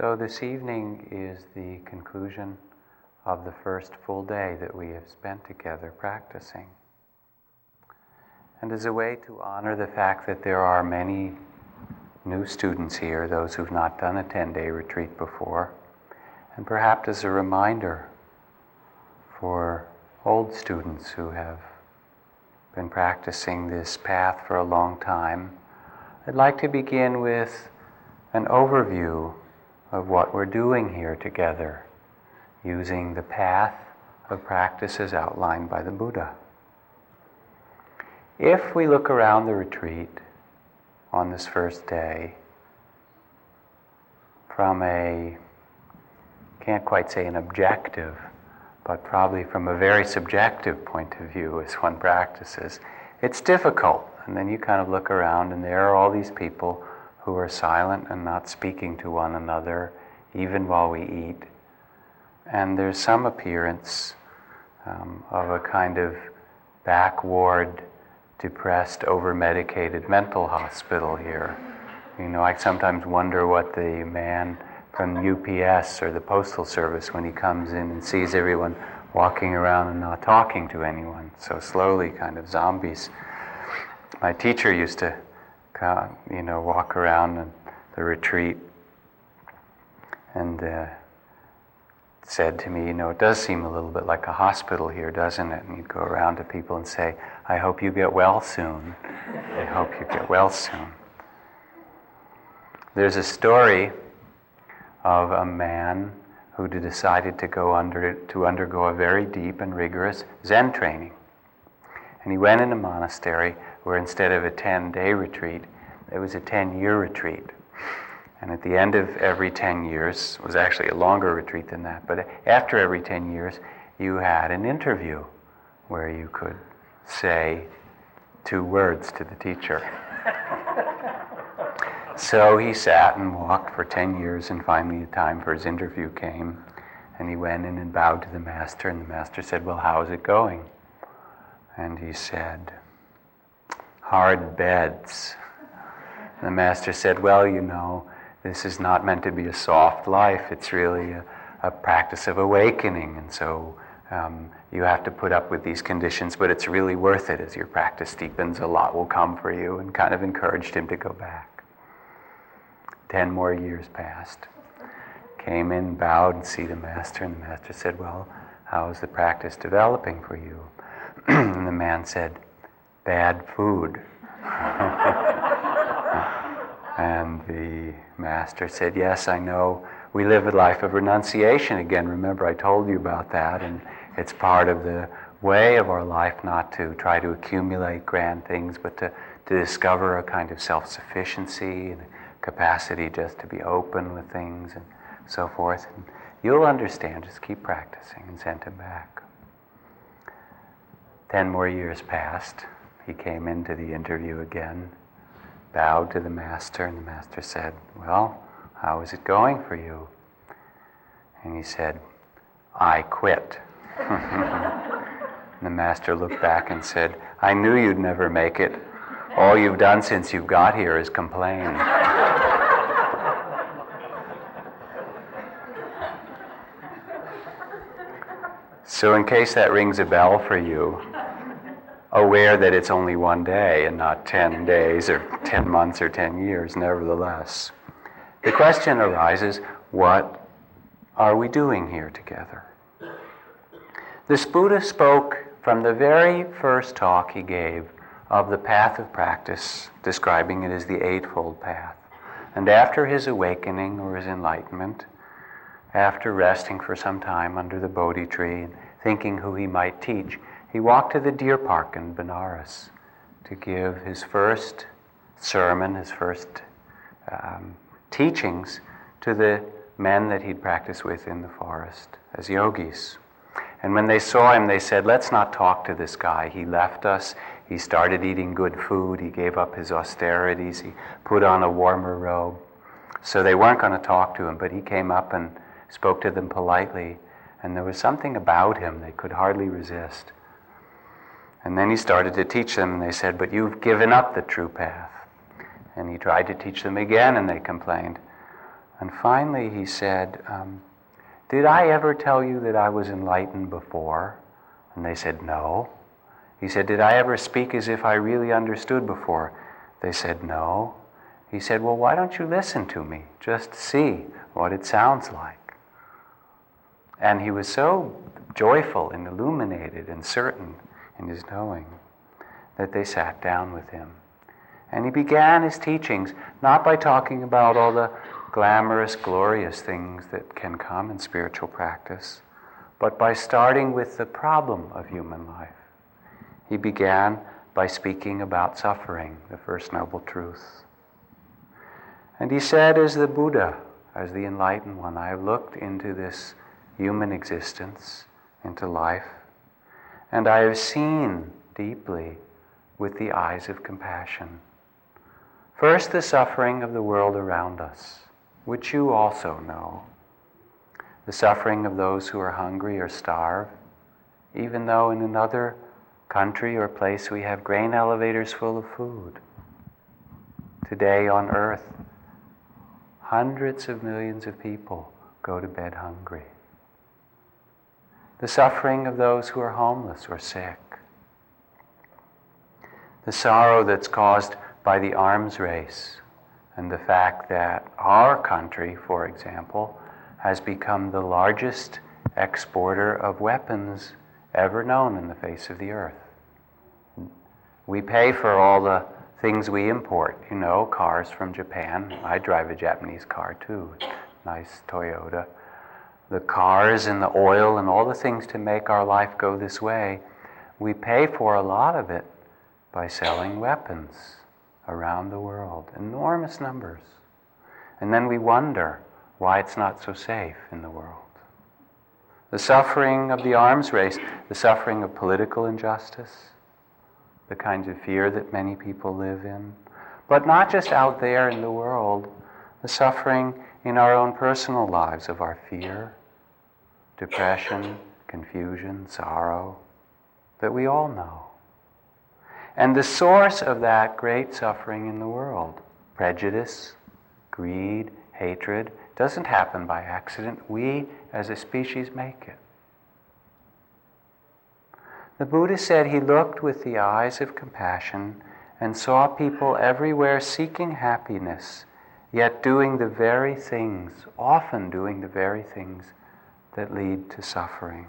So, this evening is the conclusion of the first full day that we have spent together practicing. And as a way to honor the fact that there are many new students here, those who've not done a 10 day retreat before, and perhaps as a reminder for old students who have been practicing this path for a long time, I'd like to begin with an overview of what we're doing here together using the path of practices outlined by the Buddha. If we look around the retreat on this first day from a, can't quite say an objective, but probably from a very subjective point of view as one practices, it's difficult. And then you kind of look around and there are all these people who are silent and not speaking to one another, even while we eat. And there's some appearance um, of a kind of backward, depressed, over medicated mental hospital here. You know, I sometimes wonder what the man from UPS or the Postal Service, when he comes in and sees everyone walking around and not talking to anyone, so slowly, kind of zombies. My teacher used to you know, walk around the retreat and uh, said to me, you know, it does seem a little bit like a hospital here, doesn't it? And he'd go around to people and say, I hope you get well soon. I hope you get well soon. There's a story of a man who decided to go under to undergo a very deep and rigorous Zen training. And he went in a monastery where instead of a 10 day retreat, it was a 10 year retreat. And at the end of every 10 years, it was actually a longer retreat than that, but after every 10 years, you had an interview where you could say two words to the teacher. so he sat and walked for 10 years, and finally the time for his interview came. And he went in and bowed to the master, and the master said, Well, how's it going? And he said, hard beds. The master said, Well, you know, this is not meant to be a soft life. It's really a, a practice of awakening. And so um, you have to put up with these conditions, but it's really worth it. As your practice deepens, a lot will come for you, and kind of encouraged him to go back. Ten more years passed. Came in, bowed, and see the master, and the master said, Well, how is the practice developing for you? and the man said, bad food. and the master said, Yes, I know. We live a life of renunciation. Again, remember, I told you about that, and it's part of the way of our life not to try to accumulate grand things, but to, to discover a kind of self sufficiency and capacity just to be open with things and so forth. And you'll understand, just keep practicing and send him back. Ten more years passed. He came into the interview again, bowed to the master, and the master said, Well, how is it going for you? And he said, I quit. the master looked back and said, I knew you'd never make it. All you've done since you got here is complain. so, in case that rings a bell for you, aware that it's only one day and not 10 days or 10 months or 10 years, nevertheless. The question arises what are we doing here together? This Buddha spoke from the very first talk he gave of the path of practice, describing it as the Eightfold Path. And after his awakening or his enlightenment, after resting for some time under the Bodhi tree and thinking who he might teach, he walked to the deer park in Benares to give his first sermon, his first um, teachings to the men that he'd practiced with in the forest as yogis. And when they saw him, they said, Let's not talk to this guy. He left us. He started eating good food. He gave up his austerities. He put on a warmer robe. So they weren't going to talk to him, but he came up and spoke to them politely. And there was something about him they could hardly resist. And then he started to teach them, and they said, But you've given up the true path. And he tried to teach them again, and they complained. And finally, he said, um, Did I ever tell you that I was enlightened before? And they said, No. He said, Did I ever speak as if I really understood before? They said, No. He said, Well, why don't you listen to me? Just see what it sounds like. And he was so joyful and illuminated and certain in his knowing that they sat down with him. And he began his teachings not by talking about all the glamorous, glorious things that can come in spiritual practice, but by starting with the problem of human life. He began by speaking about suffering, the first noble truth. And he said, as the Buddha, as the enlightened one, I have looked into this human existence, into life, and I have seen deeply with the eyes of compassion. First, the suffering of the world around us, which you also know. The suffering of those who are hungry or starve, even though in another country or place we have grain elevators full of food. Today on earth, hundreds of millions of people go to bed hungry. The suffering of those who are homeless or sick. The sorrow that's caused by the arms race and the fact that our country, for example, has become the largest exporter of weapons ever known in the face of the earth. We pay for all the things we import, you know, cars from Japan. I drive a Japanese car too, nice Toyota. The cars and the oil and all the things to make our life go this way, we pay for a lot of it by selling weapons around the world, enormous numbers. And then we wonder why it's not so safe in the world. The suffering of the arms race, the suffering of political injustice, the kinds of fear that many people live in, but not just out there in the world, the suffering in our own personal lives of our fear, depression, confusion, sorrow, that we all know. And the source of that great suffering in the world, prejudice, greed, hatred, doesn't happen by accident. We, as a species, make it. The Buddha said he looked with the eyes of compassion and saw people everywhere seeking happiness, yet doing the very things, often doing the very things that lead to suffering.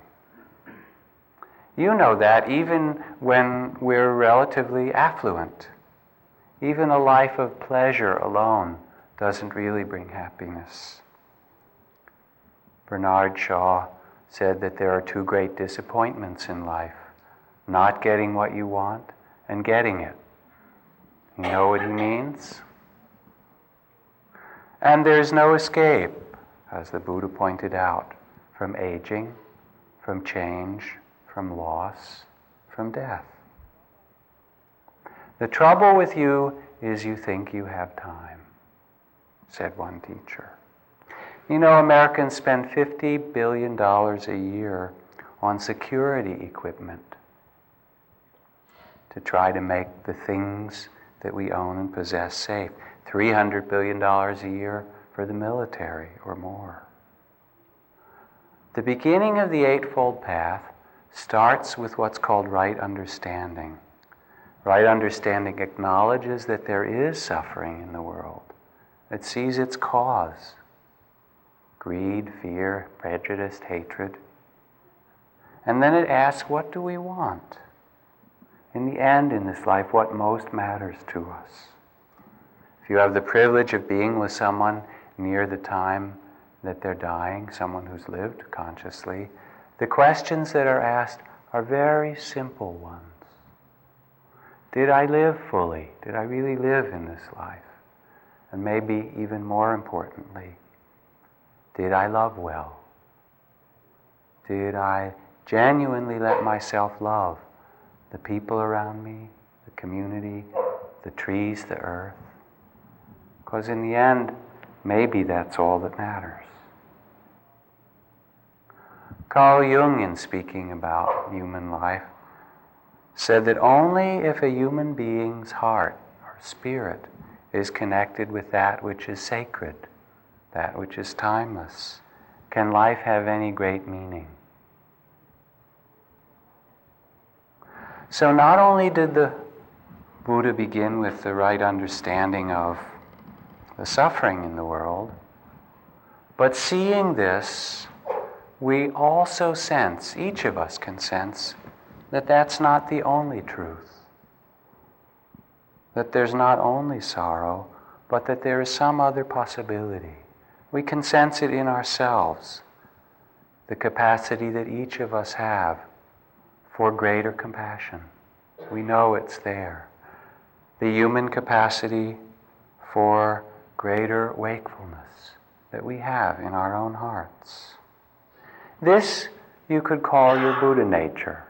You know that even when we're relatively affluent. Even a life of pleasure alone doesn't really bring happiness. Bernard Shaw said that there are two great disappointments in life not getting what you want and getting it. You know what he means? And there's no escape, as the Buddha pointed out, from aging, from change, from loss, from death. The trouble with you is you think you have time, said one teacher. You know, Americans spend $50 billion a year on security equipment to try to make the things that we own and possess safe. $300 billion a year for the military or more. The beginning of the Eightfold Path starts with what's called right understanding. Right understanding acknowledges that there is suffering in the world, it sees its cause greed, fear, prejudice, hatred. And then it asks, what do we want? In the end, in this life, what most matters to us. If you have the privilege of being with someone near the time that they're dying, someone who's lived consciously, the questions that are asked are very simple ones. Did I live fully? Did I really live in this life? And maybe even more importantly, did I love well? Did I genuinely let myself love the people around me, the community, the trees, the earth? Because in the end, maybe that's all that matters. Carl Jung, in speaking about human life, said that only if a human being's heart or spirit is connected with that which is sacred, that which is timeless, can life have any great meaning? So, not only did the Buddha begin with the right understanding of the suffering in the world, but seeing this, we also sense, each of us can sense, that that's not the only truth. That there's not only sorrow, but that there is some other possibility. We can sense it in ourselves, the capacity that each of us have for greater compassion. We know it's there. The human capacity for greater wakefulness that we have in our own hearts. This you could call your Buddha nature.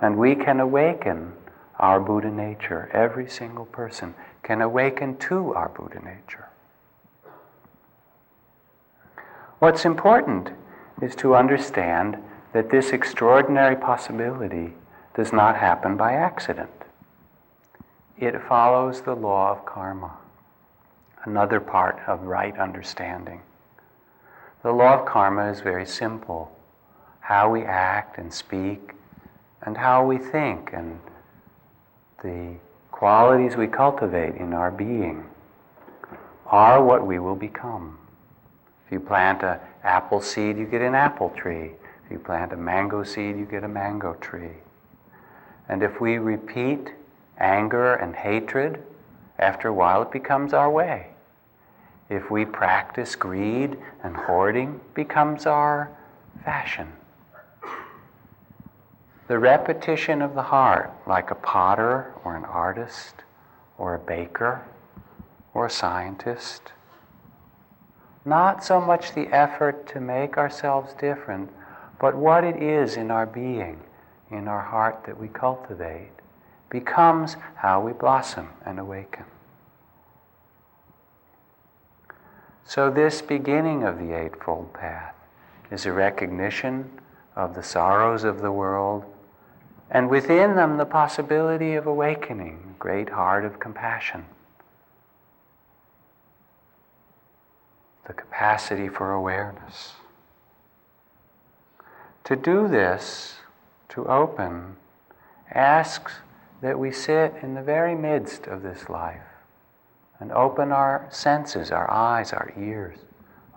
And we can awaken our Buddha nature. Every single person can awaken to our Buddha nature. What's important is to understand that this extraordinary possibility does not happen by accident. It follows the law of karma, another part of right understanding. The law of karma is very simple how we act and speak, and how we think, and the qualities we cultivate in our being are what we will become. If you plant an apple seed, you get an apple tree. If you plant a mango seed, you get a mango tree. And if we repeat anger and hatred, after a while it becomes our way. If we practice greed and hoarding, becomes our fashion. The repetition of the heart, like a potter or an artist or a baker or a scientist, not so much the effort to make ourselves different, but what it is in our being, in our heart that we cultivate, becomes how we blossom and awaken. So, this beginning of the Eightfold Path is a recognition of the sorrows of the world, and within them the possibility of awakening, great heart of compassion, the capacity for awareness. To do this, to open, asks that we sit in the very midst of this life and open our senses, our eyes, our ears,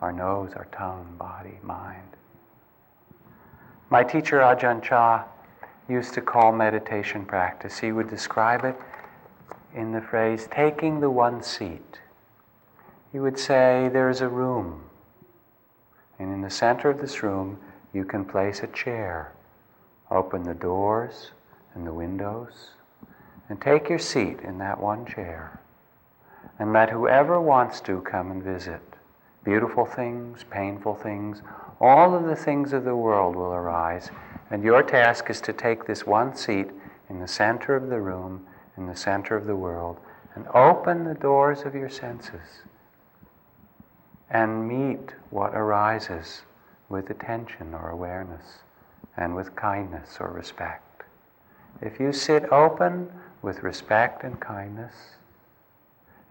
our nose, our tongue, body, mind. My teacher Ajahn Chah used to call meditation practice. He would describe it in the phrase, taking the one seat. He would say, There's a room, and in the center of this room, you can place a chair. Open the doors and the windows, and take your seat in that one chair. And let whoever wants to come and visit. Beautiful things, painful things, all of the things of the world will arise and your task is to take this one seat in the center of the room, in the center of the world, and open the doors of your senses and meet what arises with attention or awareness and with kindness or respect. If you sit open with respect and kindness,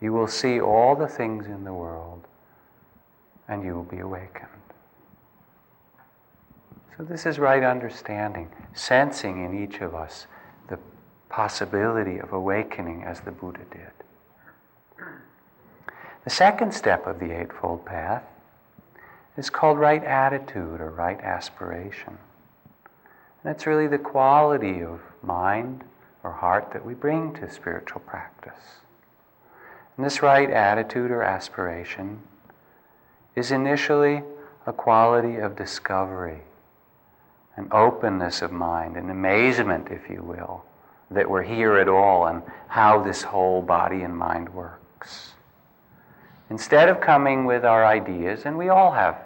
you will see all the things in the world and you will be awakened. So, this is right understanding, sensing in each of us the possibility of awakening as the Buddha did. The second step of the Eightfold Path is called right attitude or right aspiration. And it's really the quality of mind or heart that we bring to spiritual practice. And this right attitude or aspiration is initially a quality of discovery an openness of mind, an amazement, if you will, that we're here at all and how this whole body and mind works. Instead of coming with our ideas, and we all have,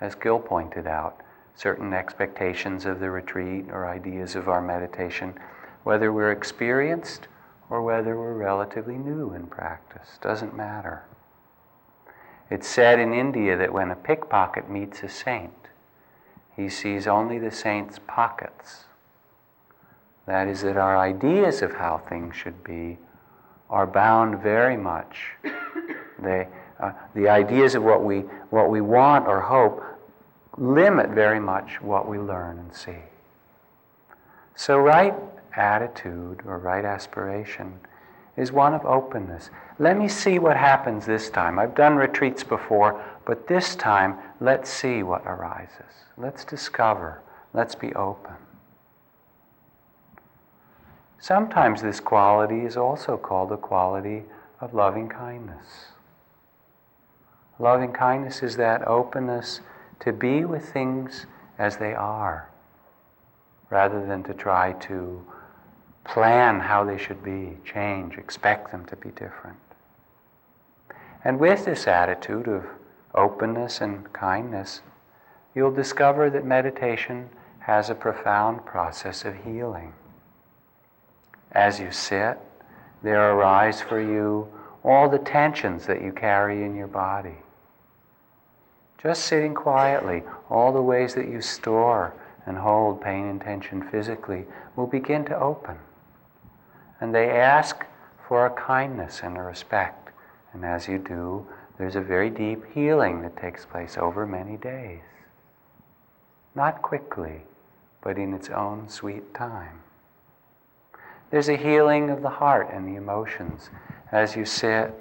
as Gil pointed out, certain expectations of the retreat or ideas of our meditation, whether we're experienced or whether we're relatively new in practice, doesn't matter. It's said in India that when a pickpocket meets a saint, he sees only the saint's pockets. That is, that our ideas of how things should be are bound very much. They, uh, the ideas of what we, what we want or hope limit very much what we learn and see. So, right attitude or right aspiration is one of openness. Let me see what happens this time. I've done retreats before, but this time, let's see what arises. Let's discover. Let's be open. Sometimes this quality is also called the quality of loving kindness. Loving kindness is that openness to be with things as they are, rather than to try to plan how they should be, change, expect them to be different. And with this attitude of openness and kindness, you'll discover that meditation has a profound process of healing. As you sit, there arise for you all the tensions that you carry in your body. Just sitting quietly, all the ways that you store and hold pain and tension physically will begin to open. And they ask for a kindness and a respect. And as you do, there's a very deep healing that takes place over many days. Not quickly, but in its own sweet time. There's a healing of the heart and the emotions as you sit,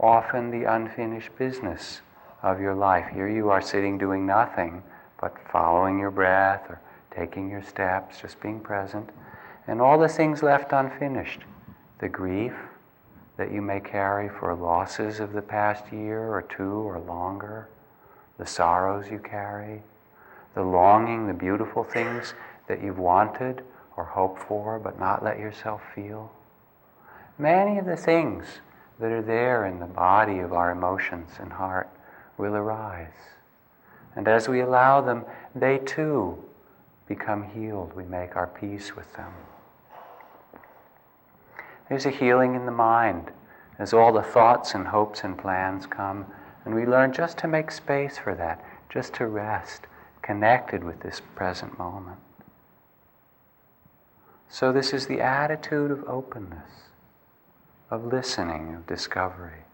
often the unfinished business of your life. Here you are sitting doing nothing but following your breath or taking your steps, just being present, and all the things left unfinished the grief that you may carry for losses of the past year or two or longer, the sorrows you carry, the longing, the beautiful things that you've wanted or hoped for but not let yourself feel. Many of the things that are there in the body of our emotions and heart will arise. And as we allow them, they too become healed. We make our peace with them. There's a healing in the mind as all the thoughts and hopes and plans come, and we learn just to make space for that, just to rest, connected with this present moment. So, this is the attitude of openness, of listening, of discovery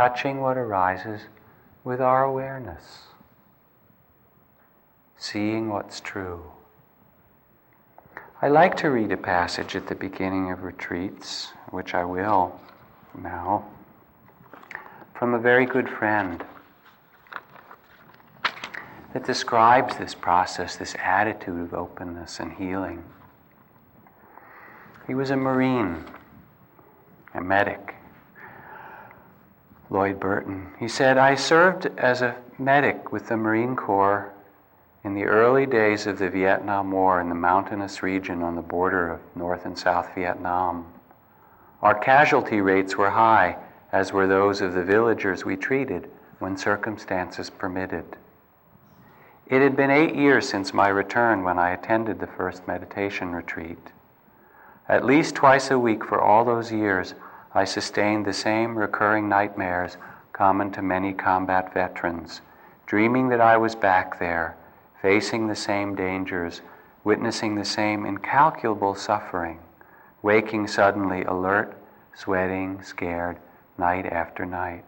touching what arises with our awareness, seeing what's true. I like to read a passage at the beginning of retreats, which I will now, from a very good friend that describes this process, this attitude of openness and healing. He was a Marine, a medic. Lloyd Burton. He said, I served as a medic with the Marine Corps in the early days of the Vietnam War in the mountainous region on the border of North and South Vietnam. Our casualty rates were high, as were those of the villagers we treated when circumstances permitted. It had been eight years since my return when I attended the first meditation retreat. At least twice a week for all those years, I sustained the same recurring nightmares common to many combat veterans, dreaming that I was back there, facing the same dangers, witnessing the same incalculable suffering, waking suddenly alert, sweating, scared, night after night.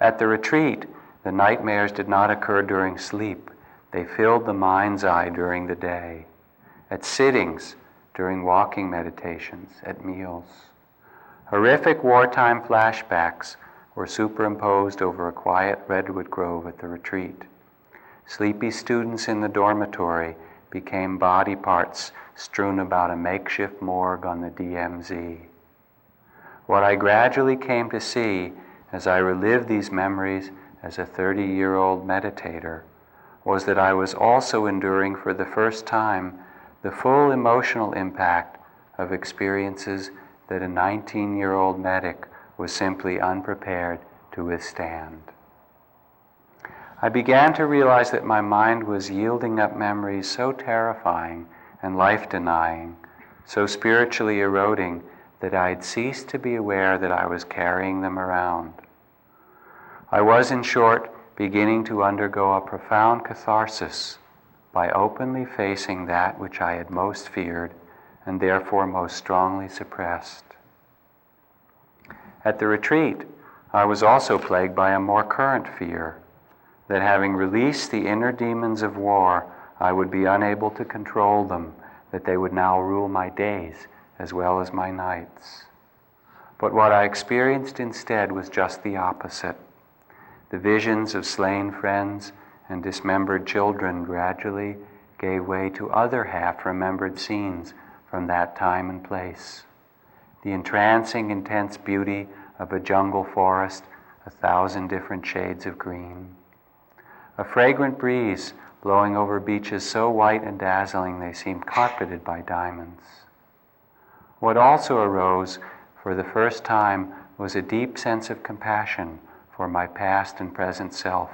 At the retreat, the nightmares did not occur during sleep, they filled the mind's eye during the day. At sittings, during walking meditations, at meals. Horrific wartime flashbacks were superimposed over a quiet redwood grove at the retreat. Sleepy students in the dormitory became body parts strewn about a makeshift morgue on the DMZ. What I gradually came to see as I relived these memories as a 30 year old meditator was that I was also enduring for the first time the full emotional impact of experiences that a 19 year old medic was simply unprepared to withstand. I began to realize that my mind was yielding up memories so terrifying and life denying, so spiritually eroding, that I had ceased to be aware that I was carrying them around. I was, in short, beginning to undergo a profound catharsis by openly facing that which I had most feared and therefore most strongly suppressed. At the retreat, I was also plagued by a more current fear that having released the inner demons of war, I would be unable to control them, that they would now rule my days as well as my nights. But what I experienced instead was just the opposite. The visions of slain friends and dismembered children gradually gave way to other half remembered scenes from that time and place. The entrancing, intense beauty of a jungle forest, a thousand different shades of green. A fragrant breeze blowing over beaches so white and dazzling they seemed carpeted by diamonds. What also arose for the first time was a deep sense of compassion for my past and present self,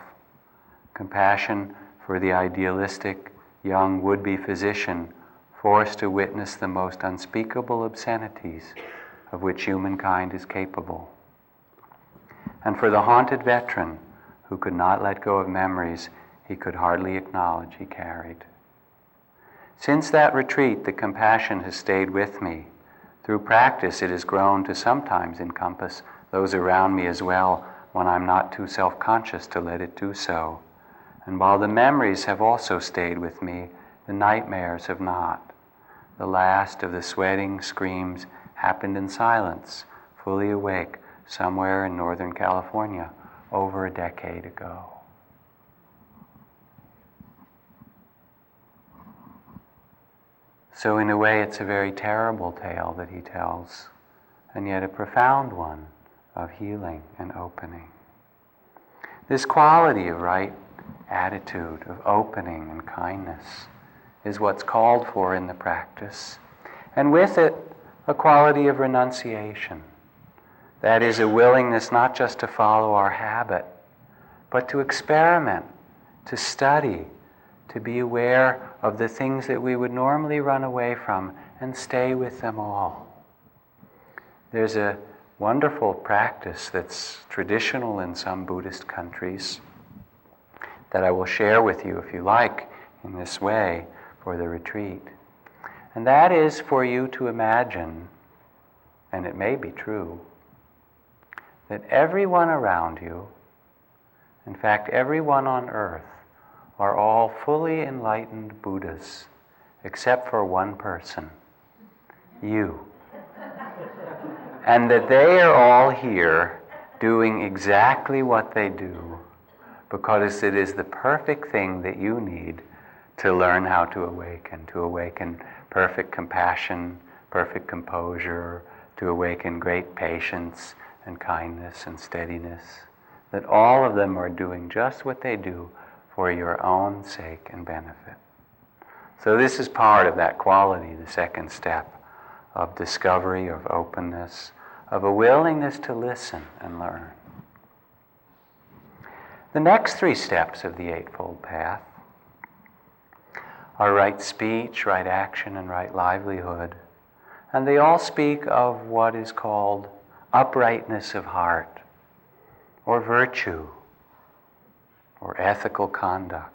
compassion for the idealistic young would be physician forced to witness the most unspeakable obscenities of which humankind is capable, and for the haunted veteran who could not let go of memories he could hardly acknowledge he carried. Since that retreat, the compassion has stayed with me through practice, it has grown to sometimes encompass those around me as well when I'm not too self conscious to let it do so. And while the memories have also stayed with me, the nightmares have not. The last of the sweating screams happened in silence, fully awake, somewhere in Northern California over a decade ago. So, in a way, it's a very terrible tale that he tells, and yet a profound one of healing and opening. This quality of right attitude, of opening and kindness, is what's called for in the practice. And with it, a quality of renunciation. That is, a willingness not just to follow our habit, but to experiment, to study, to be aware of the things that we would normally run away from and stay with them all. There's a wonderful practice that's traditional in some Buddhist countries that I will share with you if you like in this way for the retreat. And that is for you to imagine, and it may be true, that everyone around you, in fact, everyone on earth, are all fully enlightened Buddhas, except for one person you. and that they are all here doing exactly what they do because it is the perfect thing that you need to learn how to awaken, to awaken perfect compassion, perfect composure, to awaken great patience and kindness and steadiness. That all of them are doing just what they do for your own sake and benefit. So, this is part of that quality, the second step of discovery, of openness, of a willingness to listen and learn. The next three steps of the Eightfold Path are right speech, right action, and right livelihood. And they all speak of what is called uprightness of heart or virtue or ethical conduct.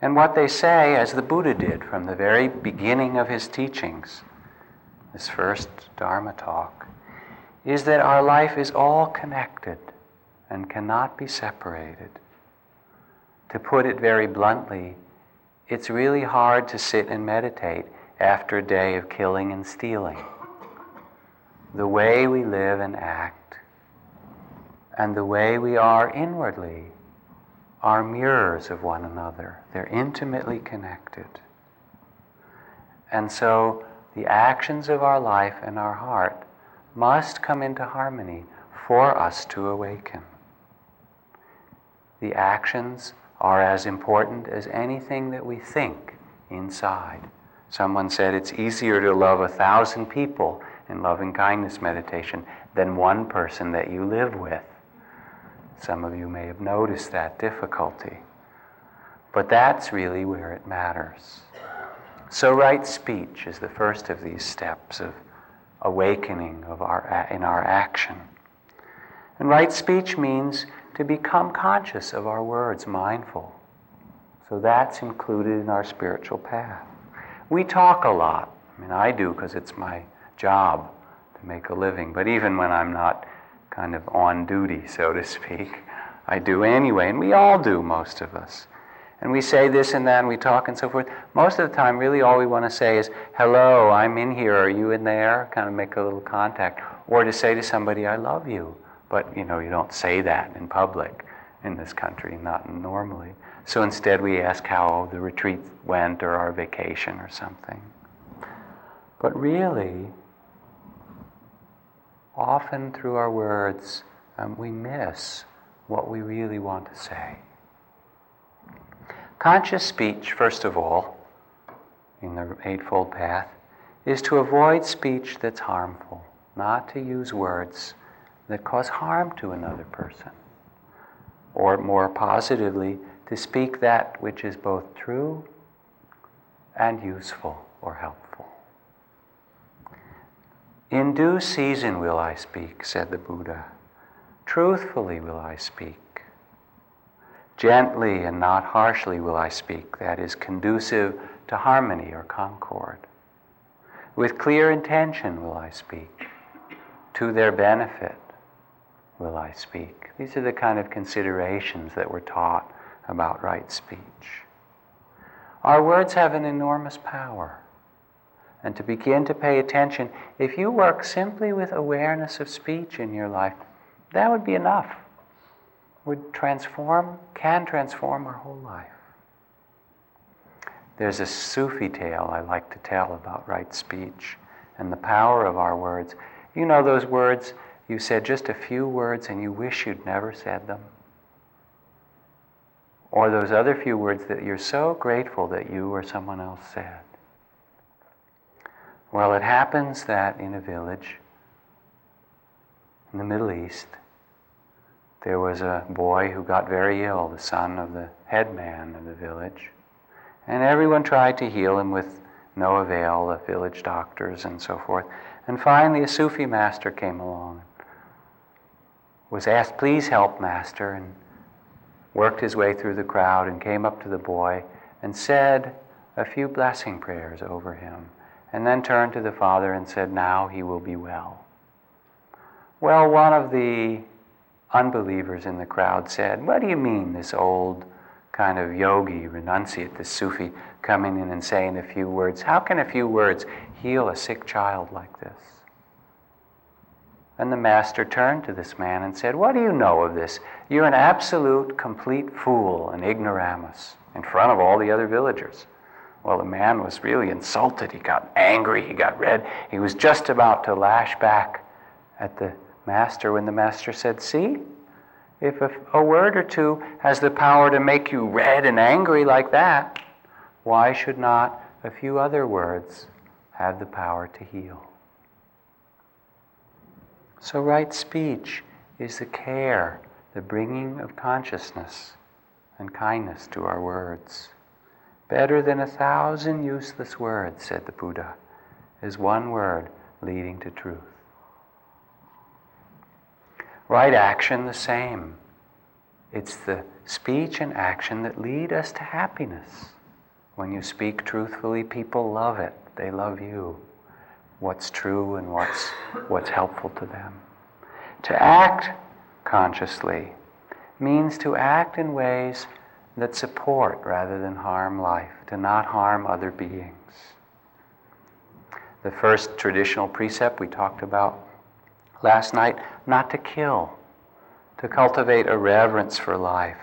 And what they say, as the Buddha did from the very beginning of his teachings, his first Dharma talk, is that our life is all connected and cannot be separated. To put it very bluntly, it's really hard to sit and meditate after a day of killing and stealing. The way we live and act, and the way we are inwardly, are mirrors of one another. They're intimately connected. And so the actions of our life and our heart must come into harmony for us to awaken. The actions are as important as anything that we think inside. Someone said it's easier to love a thousand people in loving kindness meditation than one person that you live with. Some of you may have noticed that difficulty. But that's really where it matters. So, right speech is the first of these steps of awakening of our, in our action. And right speech means to become conscious of our words, mindful. So, that's included in our spiritual path. We talk a lot. I mean, I do because it's my job to make a living. But even when I'm not kind of on duty, so to speak, I do anyway, and we all do, most of us. And we say this and that, and we talk and so forth. Most of the time, really, all we want to say is, Hello, I'm in here, are you in there? Kind of make a little contact. Or to say to somebody, I love you. But, you know, you don't say that in public in this country, not normally. So instead, we ask how the retreat went or our vacation or something. But really, often through our words, um, we miss what we really want to say. Conscious speech, first of all, in the Eightfold Path, is to avoid speech that's harmful, not to use words that cause harm to another person. Or more positively, to speak that which is both true and useful or helpful. In due season will I speak, said the Buddha. Truthfully will I speak. Gently and not harshly will I speak, that is conducive to harmony or concord. With clear intention will I speak. To their benefit will I speak. These are the kind of considerations that we're taught about right speech. Our words have an enormous power. And to begin to pay attention, if you work simply with awareness of speech in your life, that would be enough. Would transform, can transform our whole life. There's a Sufi tale I like to tell about right speech and the power of our words. You know those words, you said just a few words and you wish you'd never said them? Or those other few words that you're so grateful that you or someone else said? Well, it happens that in a village in the Middle East, there was a boy who got very ill, the son of the headman of the village. And everyone tried to heal him with no avail, the village doctors and so forth. And finally, a Sufi master came along, was asked, Please help, master, and worked his way through the crowd and came up to the boy and said a few blessing prayers over him and then turned to the father and said, Now he will be well. Well, one of the unbelievers in the crowd said, What do you mean, this old kind of yogi, renunciate, this Sufi, coming in and saying a few words? How can a few words heal a sick child like this? And the master turned to this man and said, What do you know of this? You're an absolute, complete fool, an ignoramus, in front of all the other villagers. Well, the man was really insulted. He got angry. He got red. He was just about to lash back at the master when the master said, See, if a, a, word or two has the power to make you red and angry like that, why should not a few other words have the power to heal? So, right speech is the care, the bringing of consciousness and kindness to our words. Better than a thousand useless words, said the Buddha, is one word leading to truth. Right action, the same. It's the speech and action that lead us to happiness. When you speak truthfully, people love it. They love you. What's true and what's, what's helpful to them. To act consciously means to act in ways that support rather than harm life, to not harm other beings. The first traditional precept we talked about last night not to kill, to cultivate a reverence for life.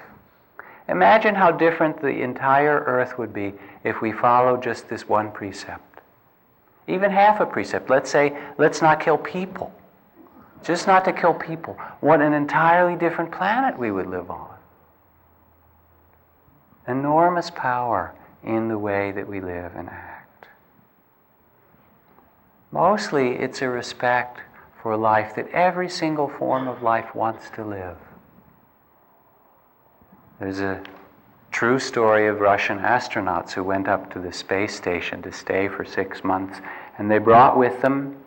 Imagine how different the entire earth would be if we followed just this one precept. Even half a precept. Let's say, let's not kill people. Just not to kill people. What an entirely different planet we would live on enormous power in the way that we live and act. Mostly, it's a respect for life that every single form of life wants to live. There's a true story of Russian astronauts who went up to the space station to stay for six months, and they brought with them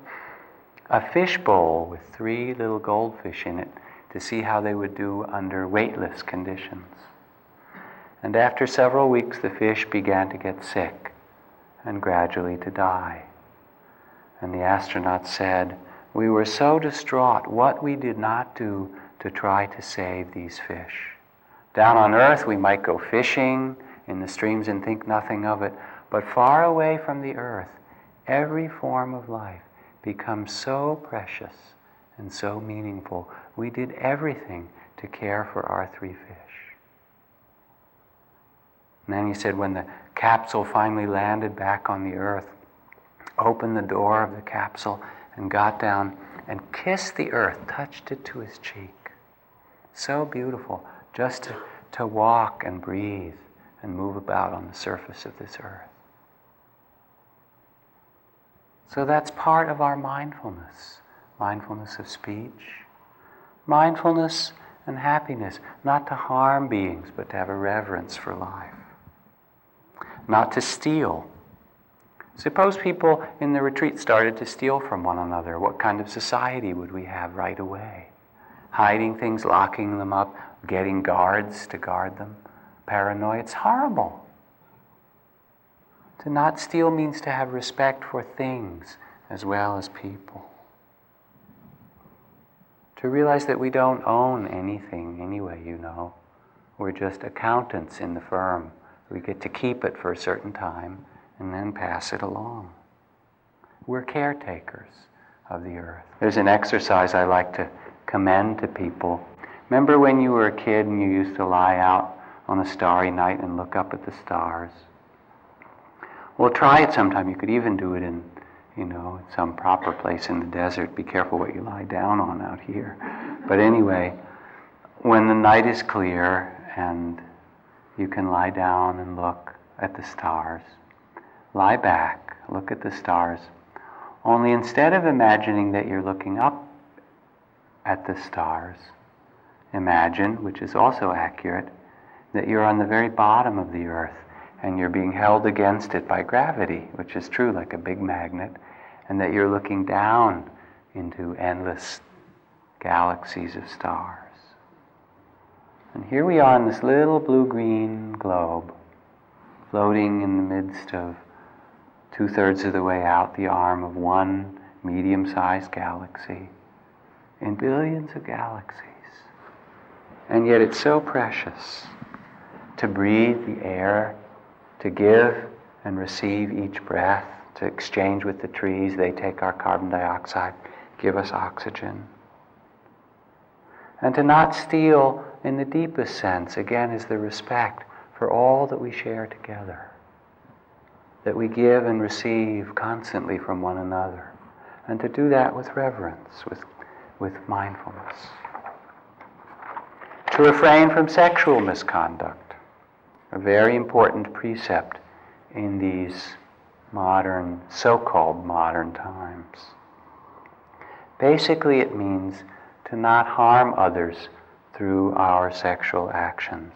a fish bowl with three little goldfish in it to see how they would do under weightless conditions. And after several weeks, the fish began to get sick and gradually to die. And the astronaut said, We were so distraught what we did not do to try to save these fish. Down on earth, we might go fishing in the streams and think nothing of it, but far away from the earth, every form of life becomes so precious and so meaningful. We did everything to care for our three fish. And then he said, when the capsule finally landed back on the earth, opened the door of the capsule and got down and kissed the earth, touched it to his cheek. So beautiful, just to, to walk and breathe and move about on the surface of this earth. So that's part of our mindfulness mindfulness of speech, mindfulness and happiness, not to harm beings, but to have a reverence for life, not to steal. Suppose people in the retreat started to steal from one another. What kind of society would we have right away? Hiding things, locking them up, getting guards to guard them, paranoia. It's horrible. To not steal means to have respect for things as well as people. To realize that we don't own anything anyway, you know. We're just accountants in the firm. We get to keep it for a certain time and then pass it along. We're caretakers of the earth. There's an exercise I like to commend to people. Remember when you were a kid and you used to lie out on a starry night and look up at the stars? Well, try it sometime. You could even do it in, you know, some proper place in the desert. Be careful what you lie down on out here. But anyway, when the night is clear and you can lie down and look at the stars, lie back, look at the stars. Only instead of imagining that you're looking up at the stars, imagine, which is also accurate, that you're on the very bottom of the earth and you're being held against it by gravity, which is true, like a big magnet, and that you're looking down into endless galaxies of stars. And here we are in this little blue green globe, floating in the midst of two thirds of the way out the arm of one medium sized galaxy in billions of galaxies. And yet it's so precious to breathe the air to give and receive each breath, to exchange with the trees. They take our carbon dioxide, give us oxygen. And to not steal in the deepest sense, again, is the respect for all that we share together, that we give and receive constantly from one another, and to do that with reverence, with, with mindfulness. To refrain from sexual misconduct a very important precept in these modern, so called modern times. Basically, it means to not harm others through our sexual actions,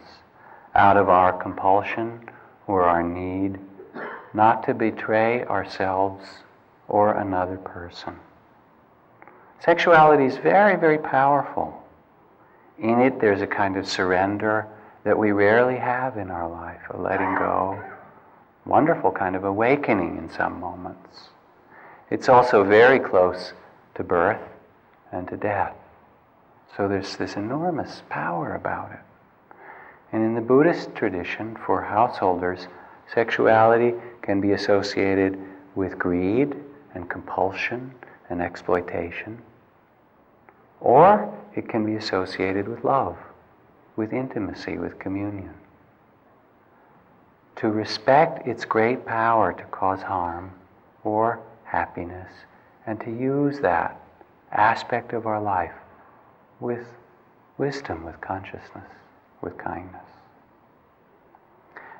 out of our compulsion or our need, not to betray ourselves or another person. Sexuality is very, very powerful. In it, there's a kind of surrender that we rarely have in our life, a letting go. Wonderful kind of awakening in some moments. It's also very close to birth and to death. So there's this enormous power about it. And in the Buddhist tradition, for householders, sexuality can be associated with greed and compulsion and exploitation, or it can be associated with love with intimacy, with communion. To respect its great power to cause harm or happiness, and to use that aspect of our life with wisdom, with consciousness, with kindness.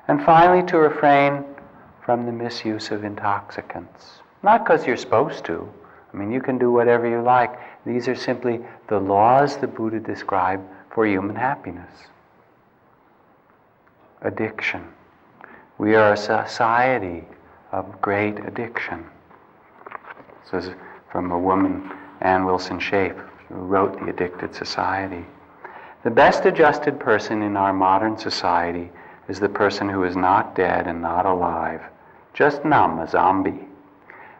And finally, to refrain from the misuse of intoxicants. Not because you're supposed to. I mean, you can do whatever you like. These are simply the laws the Buddha described for human happiness. Addiction. We are a society of great addiction. This is from a woman, Anne Wilson Schaef, who wrote The Addicted Society. The best adjusted person in our modern society is the person who is not dead and not alive, just numb, a zombie,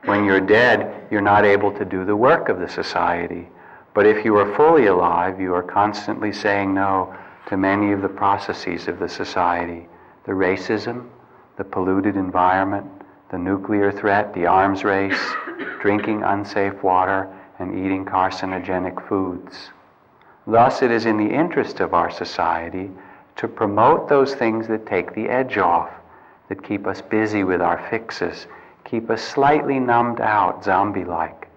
When you're dead, you're not able to do the work of the society. But if you are fully alive, you are constantly saying no to many of the processes of the society the racism, the polluted environment, the nuclear threat, the arms race, drinking unsafe water, and eating carcinogenic foods. Thus, it is in the interest of our society to promote those things that take the edge off, that keep us busy with our fixes, keep us slightly numbed out, zombie like.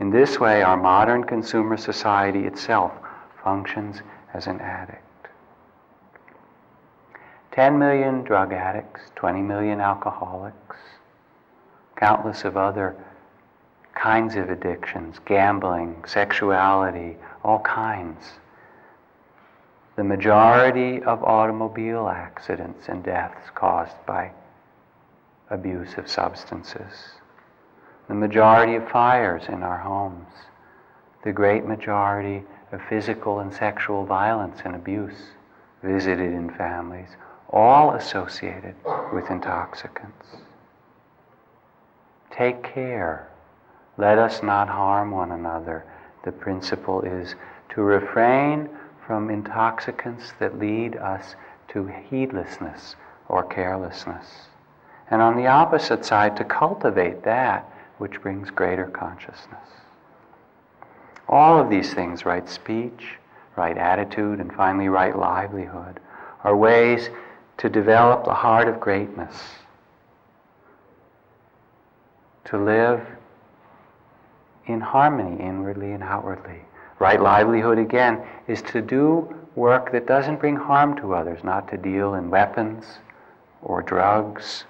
In this way, our modern consumer society itself functions as an addict. 10 million drug addicts, 20 million alcoholics, countless of other kinds of addictions, gambling, sexuality, all kinds. The majority of automobile accidents and deaths caused by abuse of substances. The majority of fires in our homes. The great majority of physical and sexual violence and abuse visited in families all associated with intoxicants. Take care. Let us not harm one another. The principle is to refrain from intoxicants that lead us to heedlessness or carelessness. And on the opposite side, to cultivate that which brings greater consciousness. All of these things, right speech, right attitude, and finally right livelihood, are ways to develop the heart of greatness, to live in harmony inwardly and outwardly. Right livelihood, again, is to do work that doesn't bring harm to others, not to deal in weapons or drugs,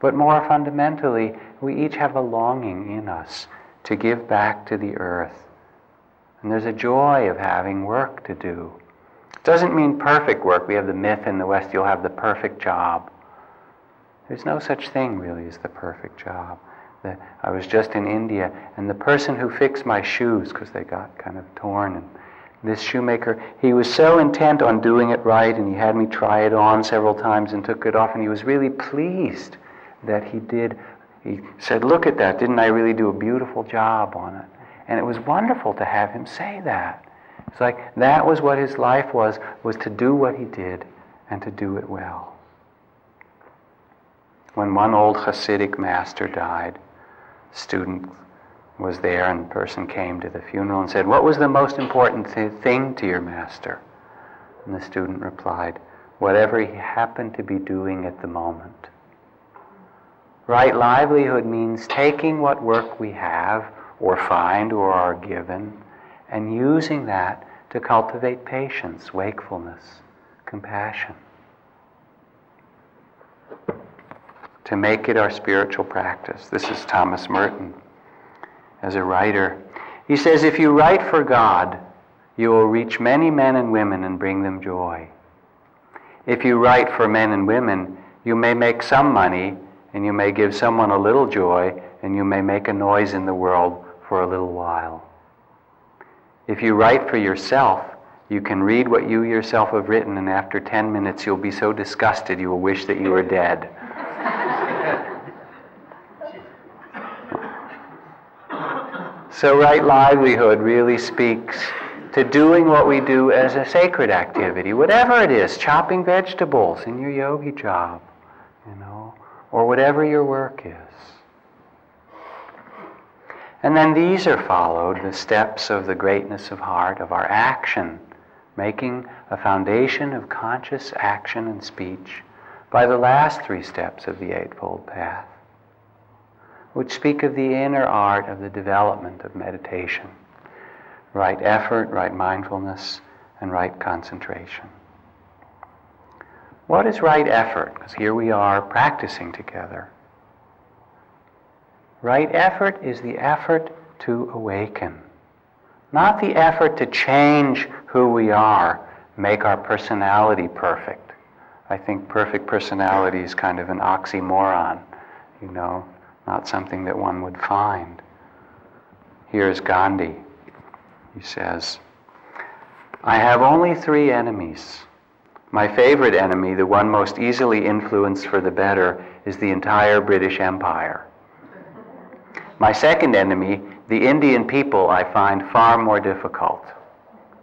but more fundamentally, we each have a longing in us to give back to the earth. And there's a joy of having work to do. It Doesn't mean perfect work. We have the myth in the West you'll have the perfect job. There's no such thing really as the perfect job. The, I was just in India, and the person who fixed my shoes, because they got kind of torn, and this shoemaker, he was so intent on doing it right, and he had me try it on several times and took it off, and he was really pleased that he did. He said, Look at that, didn't I really do a beautiful job on it? And it was wonderful to have him say that. It's like that was what his life was, was to do what he did and to do it well. When one old Hasidic master died, student was there and person came to the funeral and said, What was the most important th- thing to your master? And the student replied, Whatever he happened to be doing at the moment. Right livelihood means taking what work we have or find or are given and using that to cultivate patience, wakefulness, compassion. To make it our spiritual practice. This is Thomas Merton as a writer. He says, If you write for God, you will reach many men and women and bring them joy. If you write for men and women, you may make some money and you may give someone a little joy and you may make a noise in the world for a little while. If you write for yourself, you can read what you yourself have written, and after 10 minutes, you'll be so disgusted you will wish that you were dead. so, right livelihood really speaks to doing what we do as a sacred activity, whatever it is, chopping vegetables in your yogi job, you know, or whatever your work is. And then these are followed, the steps of the greatness of heart, of our action, making a foundation of conscious action and speech by the last three steps of the Eightfold Path, which speak of the inner art of the development of meditation right effort, right mindfulness, and right concentration. What is right effort? Because here we are practicing together. Right effort is the effort to awaken, not the effort to change who we are, make our personality perfect. I think perfect personality is kind of an oxymoron, you know, not something that one would find. Here's Gandhi. He says, I have only three enemies. My favorite enemy, the one most easily influenced for the better, is the entire British Empire. My second enemy, the Indian people, I find far more difficult.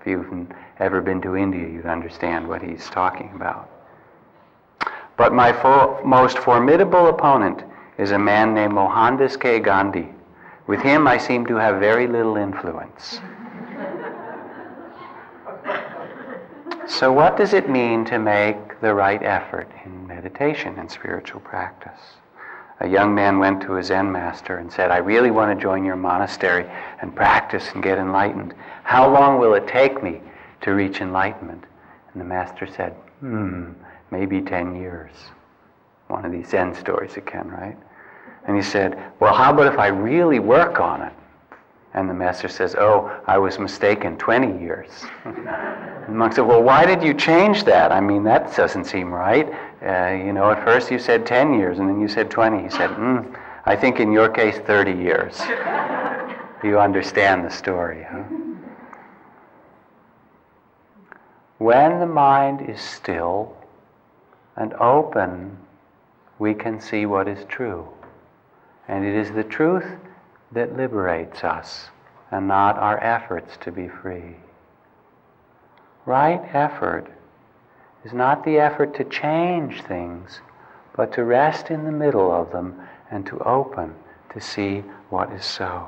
If you've ever been to India, you'd understand what he's talking about. But my most formidable opponent is a man named Mohandas K. Gandhi. With him, I seem to have very little influence. so, what does it mean to make the right effort in meditation and spiritual practice? A young man went to a Zen master and said, I really want to join your monastery and practice and get enlightened. How long will it take me to reach enlightenment? And the master said, Hmm, maybe 10 years. One of these Zen stories again, right? And he said, Well, how about if I really work on it? And the master says, Oh, I was mistaken, 20 years. the monk said, Well, why did you change that? I mean, that doesn't seem right. Uh, you know, at first you said 10 years and then you said 20. He said, mm, I think in your case, 30 years. you understand the story, huh? When the mind is still and open, we can see what is true. And it is the truth that liberates us and not our efforts to be free. Right effort is not the effort to change things, but to rest in the middle of them and to open to see what is so.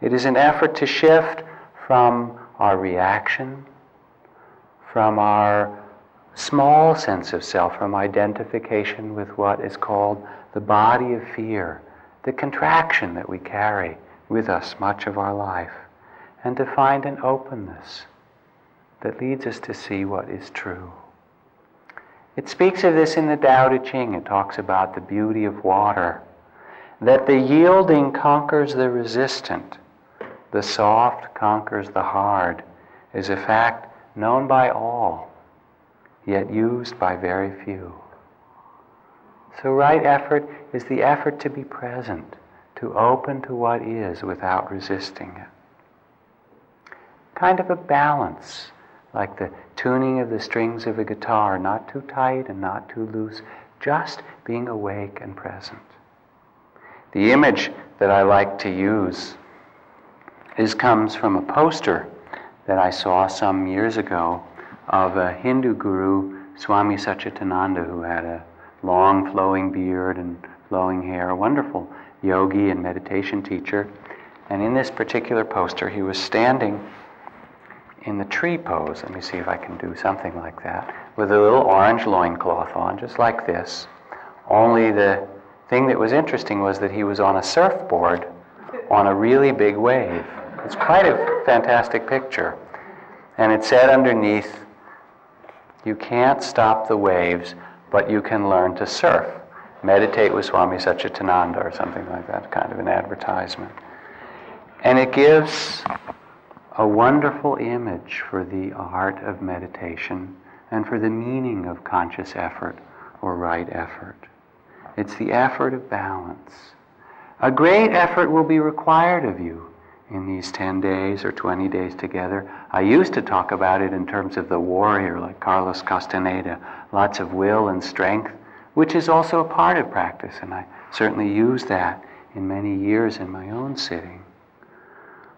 It is an effort to shift from our reaction, from our small sense of self, from identification with what is called the body of fear, the contraction that we carry with us much of our life, and to find an openness that leads us to see what is true. It speaks of this in the Tao Te Ching. It talks about the beauty of water, that the yielding conquers the resistant, the soft conquers the hard, is a fact known by all, yet used by very few. So, right effort is the effort to be present, to open to what is without resisting it. Kind of a balance like the tuning of the strings of a guitar, not too tight and not too loose, just being awake and present. The image that I like to use is comes from a poster that I saw some years ago of a Hindu guru, Swami Satchidananda, who had a long flowing beard and flowing hair, a wonderful yogi and meditation teacher. And in this particular poster, he was standing in the tree pose. Let me see if I can do something like that. With a little orange loincloth on, just like this. Only the thing that was interesting was that he was on a surfboard on a really big wave. It's quite a fantastic picture. And it said underneath, you can't stop the waves, but you can learn to surf. Meditate with Swami Satchidananda or something like that, kind of an advertisement. And it gives a wonderful image for the art of meditation and for the meaning of conscious effort or right effort. It's the effort of balance. A great effort will be required of you in these 10 days or 20 days together. I used to talk about it in terms of the warrior, like Carlos Castaneda, lots of will and strength, which is also a part of practice, and I certainly use that in many years in my own sitting.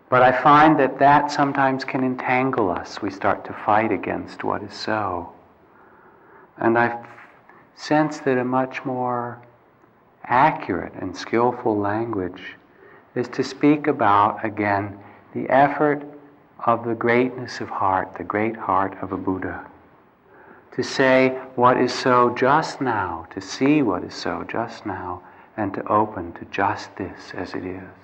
But I find that that sometimes can entangle us. We start to fight against what is so. And I sense that a much more accurate and skillful language is to speak about, again, the effort of the greatness of heart, the great heart of a Buddha. To say what is so just now, to see what is so just now, and to open to just this as it is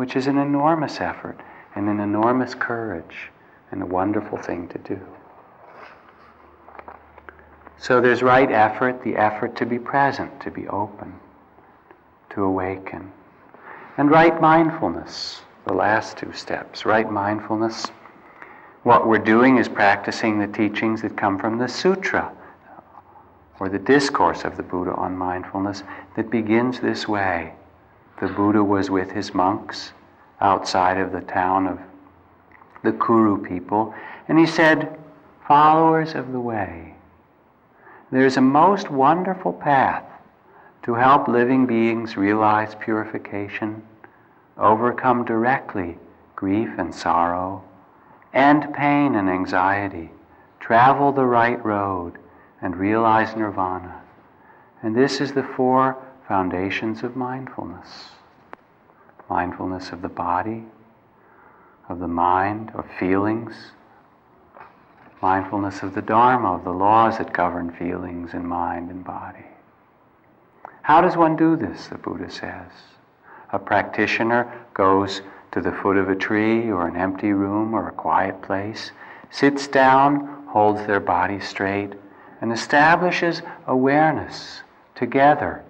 which is an enormous effort and an enormous courage and a wonderful thing to do. So there's right effort, the effort to be present, to be open, to awaken. And right mindfulness, the last two steps. Right mindfulness. What we're doing is practicing the teachings that come from the sutra or the discourse of the Buddha on mindfulness that begins this way the Buddha was with his monks outside of the town of the Kuru people, and he said, Followers of the way, there's a most wonderful path to help living beings realize purification, overcome directly grief and sorrow, end pain and anxiety, travel the right road, and realize nirvana. And this is the four foundations of mindfulness mindfulness of the body, of the mind, of feelings, mindfulness of the Dharma, of the laws that govern feelings and mind and body. How does one do this, the Buddha says? A practitioner goes to the foot of a tree or an empty room or a quiet place, sits down, holds their body straight, and establishes awareness together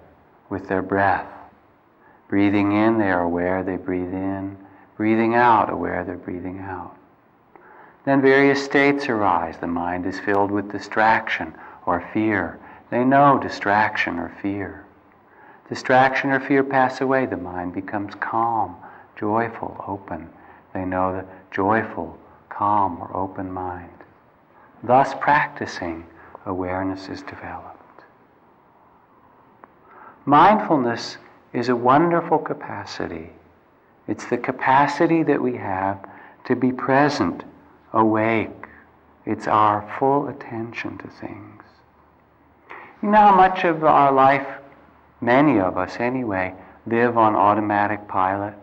with their breath. Breathing in, they are aware they breathe in. Breathing out, aware they're breathing out. Then various states arise. The mind is filled with distraction or fear. They know distraction or fear. Distraction or fear pass away. The mind becomes calm, joyful, open. They know the joyful, calm, or open mind. Thus, practicing, awareness is developed. Mindfulness is a wonderful capacity. It's the capacity that we have to be present, awake. It's our full attention to things. You know how much of our life, many of us anyway, live on automatic pilot?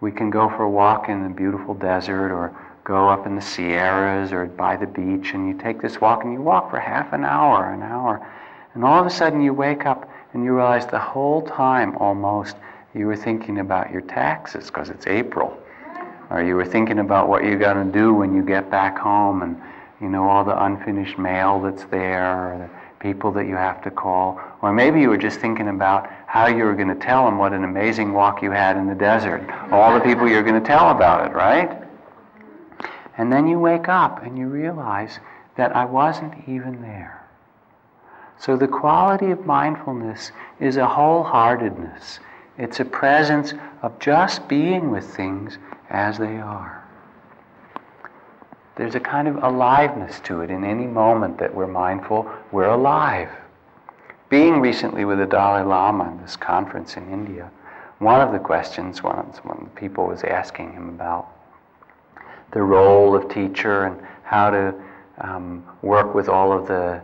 We can go for a walk in the beautiful desert or go up in the Sierras or by the beach and you take this walk and you walk for half an hour, an hour, and all of a sudden you wake up and you realize the whole time almost you were thinking about your taxes because it's April. Or you were thinking about what you're going to do when you get back home and, you know, all the unfinished mail that's there, people that you have to call. Or maybe you were just thinking about how you were going to tell them what an amazing walk you had in the desert. All the people you're going to tell about it, right? And then you wake up and you realize that I wasn't even there. So the quality of mindfulness is a wholeheartedness. It's a presence of just being with things as they are. There's a kind of aliveness to it. In any moment that we're mindful, we're alive. Being recently with the Dalai Lama in this conference in India, one of the questions one of, the people was asking him about the role of teacher and how to um, work with all of the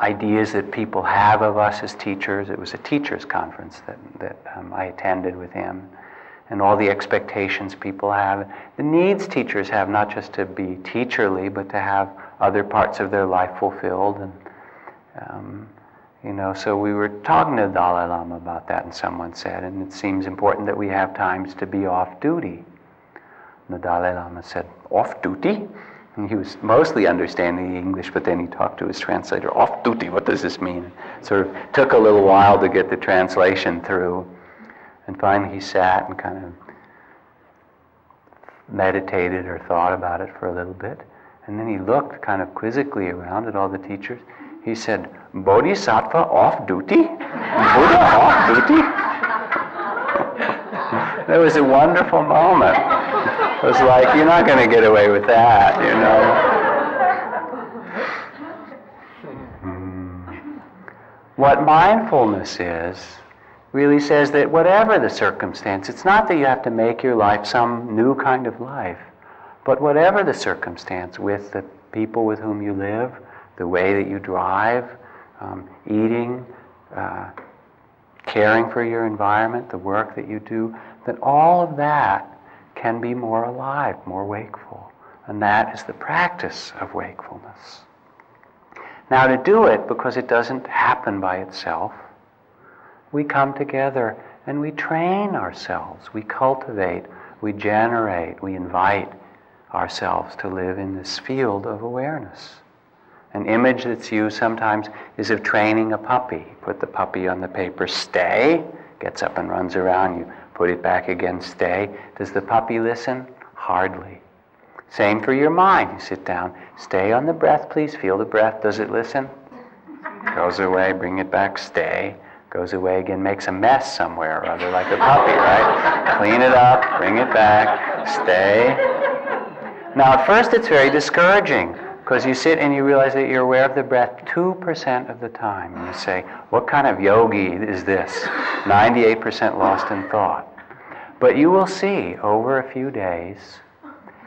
ideas that people have of us as teachers. It was a teachers' conference that, that um, I attended with him, and all the expectations people have. The needs teachers have, not just to be teacherly, but to have other parts of their life fulfilled. And, um, you know, so we were talking to the Dalai Lama about that, and someone said, and it seems important that we have times to be off duty. And the Dalai Lama said, Off duty? And he was mostly understanding English, but then he talked to his translator, off duty, what does this mean? Sort of took a little while to get the translation through. And finally he sat and kind of meditated or thought about it for a little bit. And then he looked kind of quizzically around at all the teachers. He said, Bodhisattva off duty? Buddha off duty? that was a wonderful moment. It was like, you're not going to get away with that, you know. Hmm. What mindfulness is really says that whatever the circumstance, it's not that you have to make your life some new kind of life, but whatever the circumstance with the people with whom you live, the way that you drive, um, eating, uh, caring for your environment, the work that you do, that all of that can be more alive, more wakeful. And that is the practice of wakefulness. Now, to do it, because it doesn't happen by itself, we come together and we train ourselves, we cultivate, we generate, we invite ourselves to live in this field of awareness. An image that's used sometimes is of training a puppy. Put the puppy on the paper, stay, gets up and runs around. You Put it back again, stay. Does the puppy listen? Hardly. Same for your mind. You sit down, stay on the breath, please. Feel the breath. Does it listen? Goes away, bring it back, stay. Goes away again, makes a mess somewhere or other, like a puppy, right? Clean it up, bring it back, stay. Now, at first, it's very discouraging Because you sit and you realize that you're aware of the breath 2% of the time. And you say, What kind of yogi is this? 98% lost in thought. But you will see over a few days,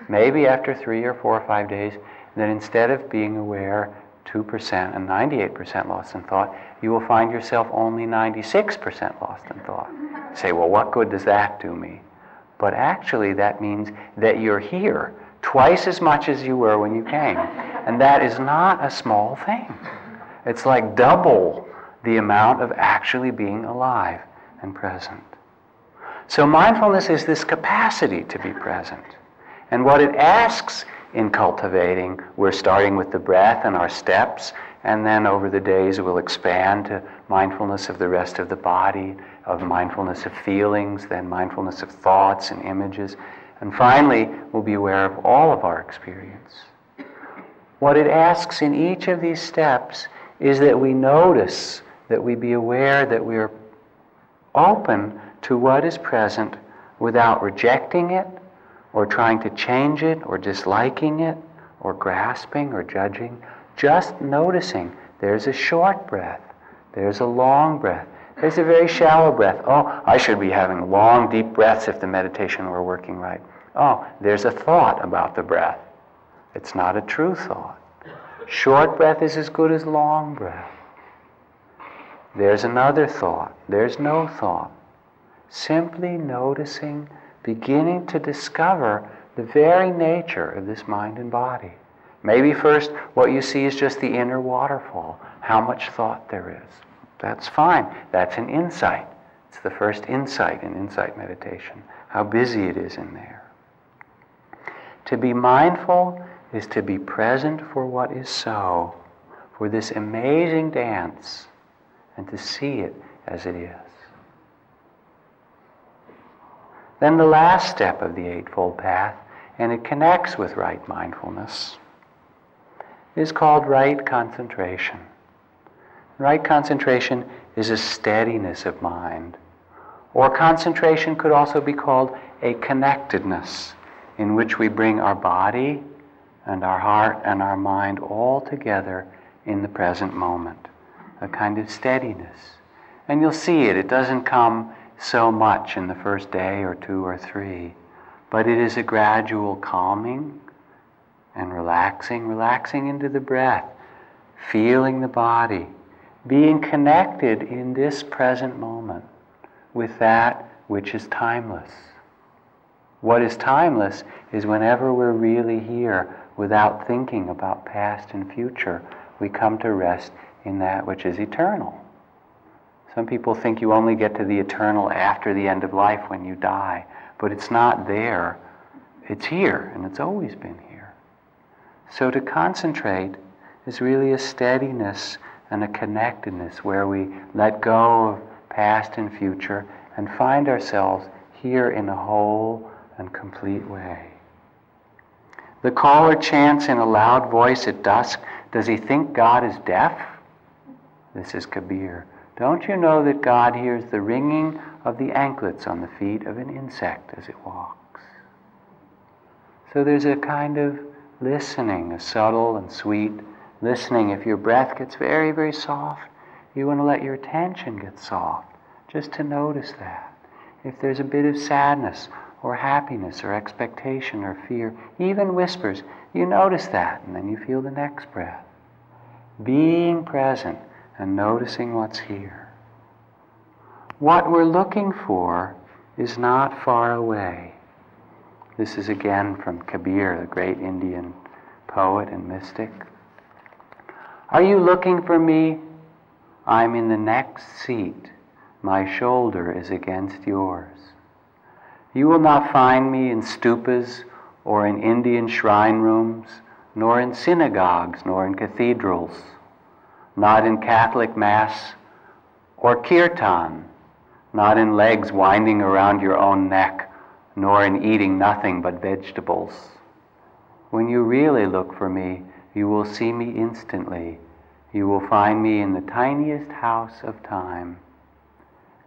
maybe after three or four or five days, that instead of being aware 2% and 98% lost in thought, you will find yourself only 96% lost in thought. Say, well, what good does that do me? But actually, that means that you're here twice as much as you were when you came. And that is not a small thing. It's like double the amount of actually being alive and present. So mindfulness is this capacity to be present. And what it asks in cultivating, we're starting with the breath and our steps, and then over the days we'll expand to mindfulness of the rest of the body, of mindfulness of feelings, then mindfulness of thoughts and images. And finally, we'll be aware of all of our experience. What it asks in each of these steps is that we notice, that we be aware that we are open to what is present without rejecting it or trying to change it or disliking it or grasping or judging. Just noticing there's a short breath, there's a long breath, there's a very shallow breath. Oh, I should be having long, deep breaths if the meditation were working right. Oh, there's a thought about the breath. It's not a true thought. Short breath is as good as long breath. There's another thought. There's no thought simply noticing, beginning to discover the very nature of this mind and body. Maybe first what you see is just the inner waterfall, how much thought there is. That's fine. That's an insight. It's the first insight in insight meditation, how busy it is in there. To be mindful is to be present for what is so, for this amazing dance, and to see it as it is. Then the last step of the Eightfold Path, and it connects with right mindfulness, is called right concentration. Right concentration is a steadiness of mind. Or concentration could also be called a connectedness in which we bring our body and our heart and our mind all together in the present moment. A kind of steadiness. And you'll see it. It doesn't come so much in the first day or two or three, but it is a gradual calming and relaxing, relaxing into the breath, feeling the body, being connected in this present moment with that which is timeless. What is timeless is whenever we're really here without thinking about past and future, we come to rest in that which is eternal. Some people think you only get to the eternal after the end of life when you die, but it's not there. It's here, and it's always been here. So to concentrate is really a steadiness and a connectedness where we let go of past and future and find ourselves here in a whole and complete way. The caller chants in a loud voice at dusk, Does he think God is deaf? This is Kabir. Don't you know that God hears the ringing of the anklets on the feet of an insect as it walks? So there's a kind of listening, a subtle and sweet listening. If your breath gets very, very soft, you want to let your attention get soft, just to notice that. If there's a bit of sadness or happiness or expectation or fear, even whispers, you notice that, and then you feel the next breath. Being present and noticing what's here. What we're looking for is not far away. This is again from Kabir, the great Indian poet and mystic. Are you looking for me? I'm in the next seat. My shoulder is against yours. You will not find me in stupas or in Indian shrine rooms, nor in synagogues, nor in cathedrals not in Catholic Mass or kirtan, not in legs winding around your own neck, nor in eating nothing but vegetables. When you really look for me, you will see me instantly. You will find me in the tiniest house of time.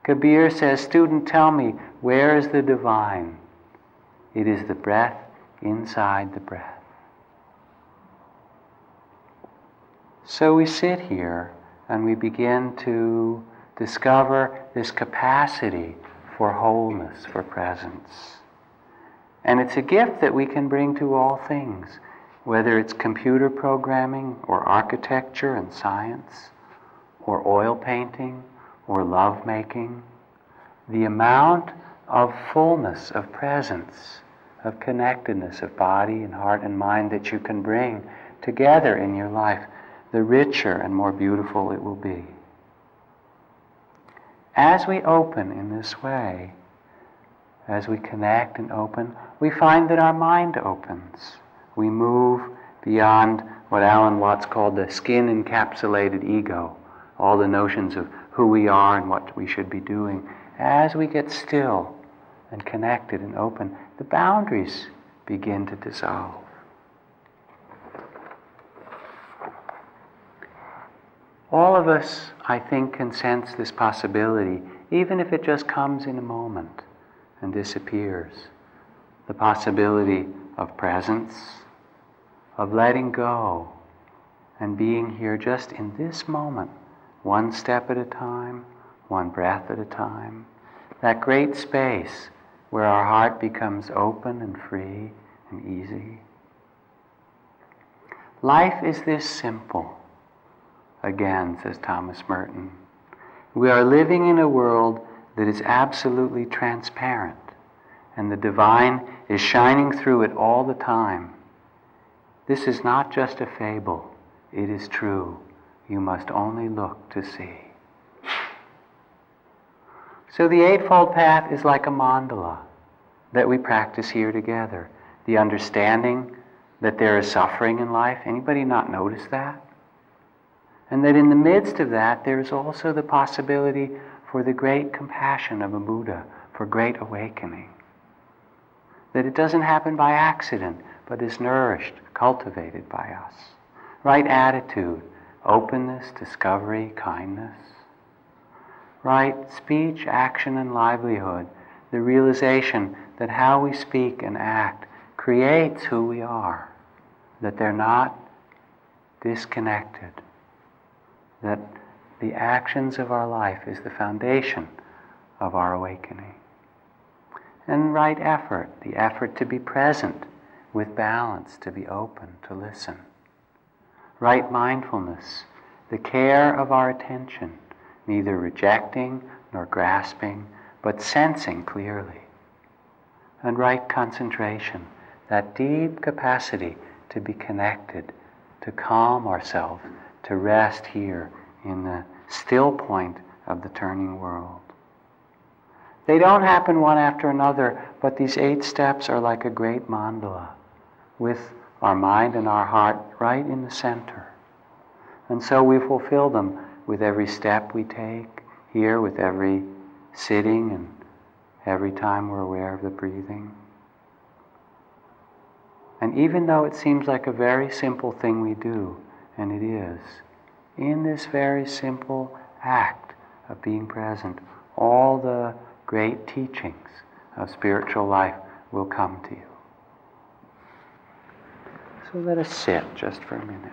Kabir says, Student, tell me, where is the divine? It is the breath inside the breath. So we sit here and we begin to discover this capacity for wholeness, for presence. And it's a gift that we can bring to all things, whether it's computer programming or architecture and science, or oil painting or love making. The amount of fullness, of presence, of connectedness of body and heart and mind that you can bring together in your life, the richer and more beautiful it will be. As we open in this way, as we connect and open, we find that our mind opens. We move beyond what Alan Watts called the skin encapsulated ego, all the notions of who we are and what we should be doing. As we get still and connected and open, the boundaries begin to dissolve. All of us, I think, can sense this possibility, even if it just comes in a moment and disappears. The possibility of presence, of letting go, and being here just in this moment, one step at a time, one breath at a time. That great space where our heart becomes open and free and easy. Life is this simple, again, says Thomas Merton. We are living in a world that is absolutely transparent, and the divine is shining through it all the time. This is not just a fable, it is true. You must only look to see. So the Eightfold Path is like a mandala that we practice here together. The understanding that there is suffering in life. Anybody not notice that? And that in the midst of that, there is also the possibility for the great compassion of a Buddha, for great awakening. That it doesn't happen by accident, but is nourished, cultivated by us. Right attitude, openness, discovery, kindness. Right speech, action, and livelihood, the realization that how we speak and act creates who we are, that they're not disconnected, that the actions of our life is the foundation of our awakening. And right effort, the effort to be present with balance, to be open, to listen. Right mindfulness, the care of our attention, neither rejecting nor grasping, but sensing clearly and right concentration, that deep capacity to be connected, to calm ourselves, to rest here in the still point of the turning world. They don't happen one after another, but these eight steps are like a great mandala with our mind and our heart right in the center. And so we fulfill them with every step we take here, with every sitting and every time we're aware of the breathing. And even though it seems like a very simple thing we do, and it is, in this very simple act of being present, all the great teachings of spiritual life will come to you. So let us sit just for a minute.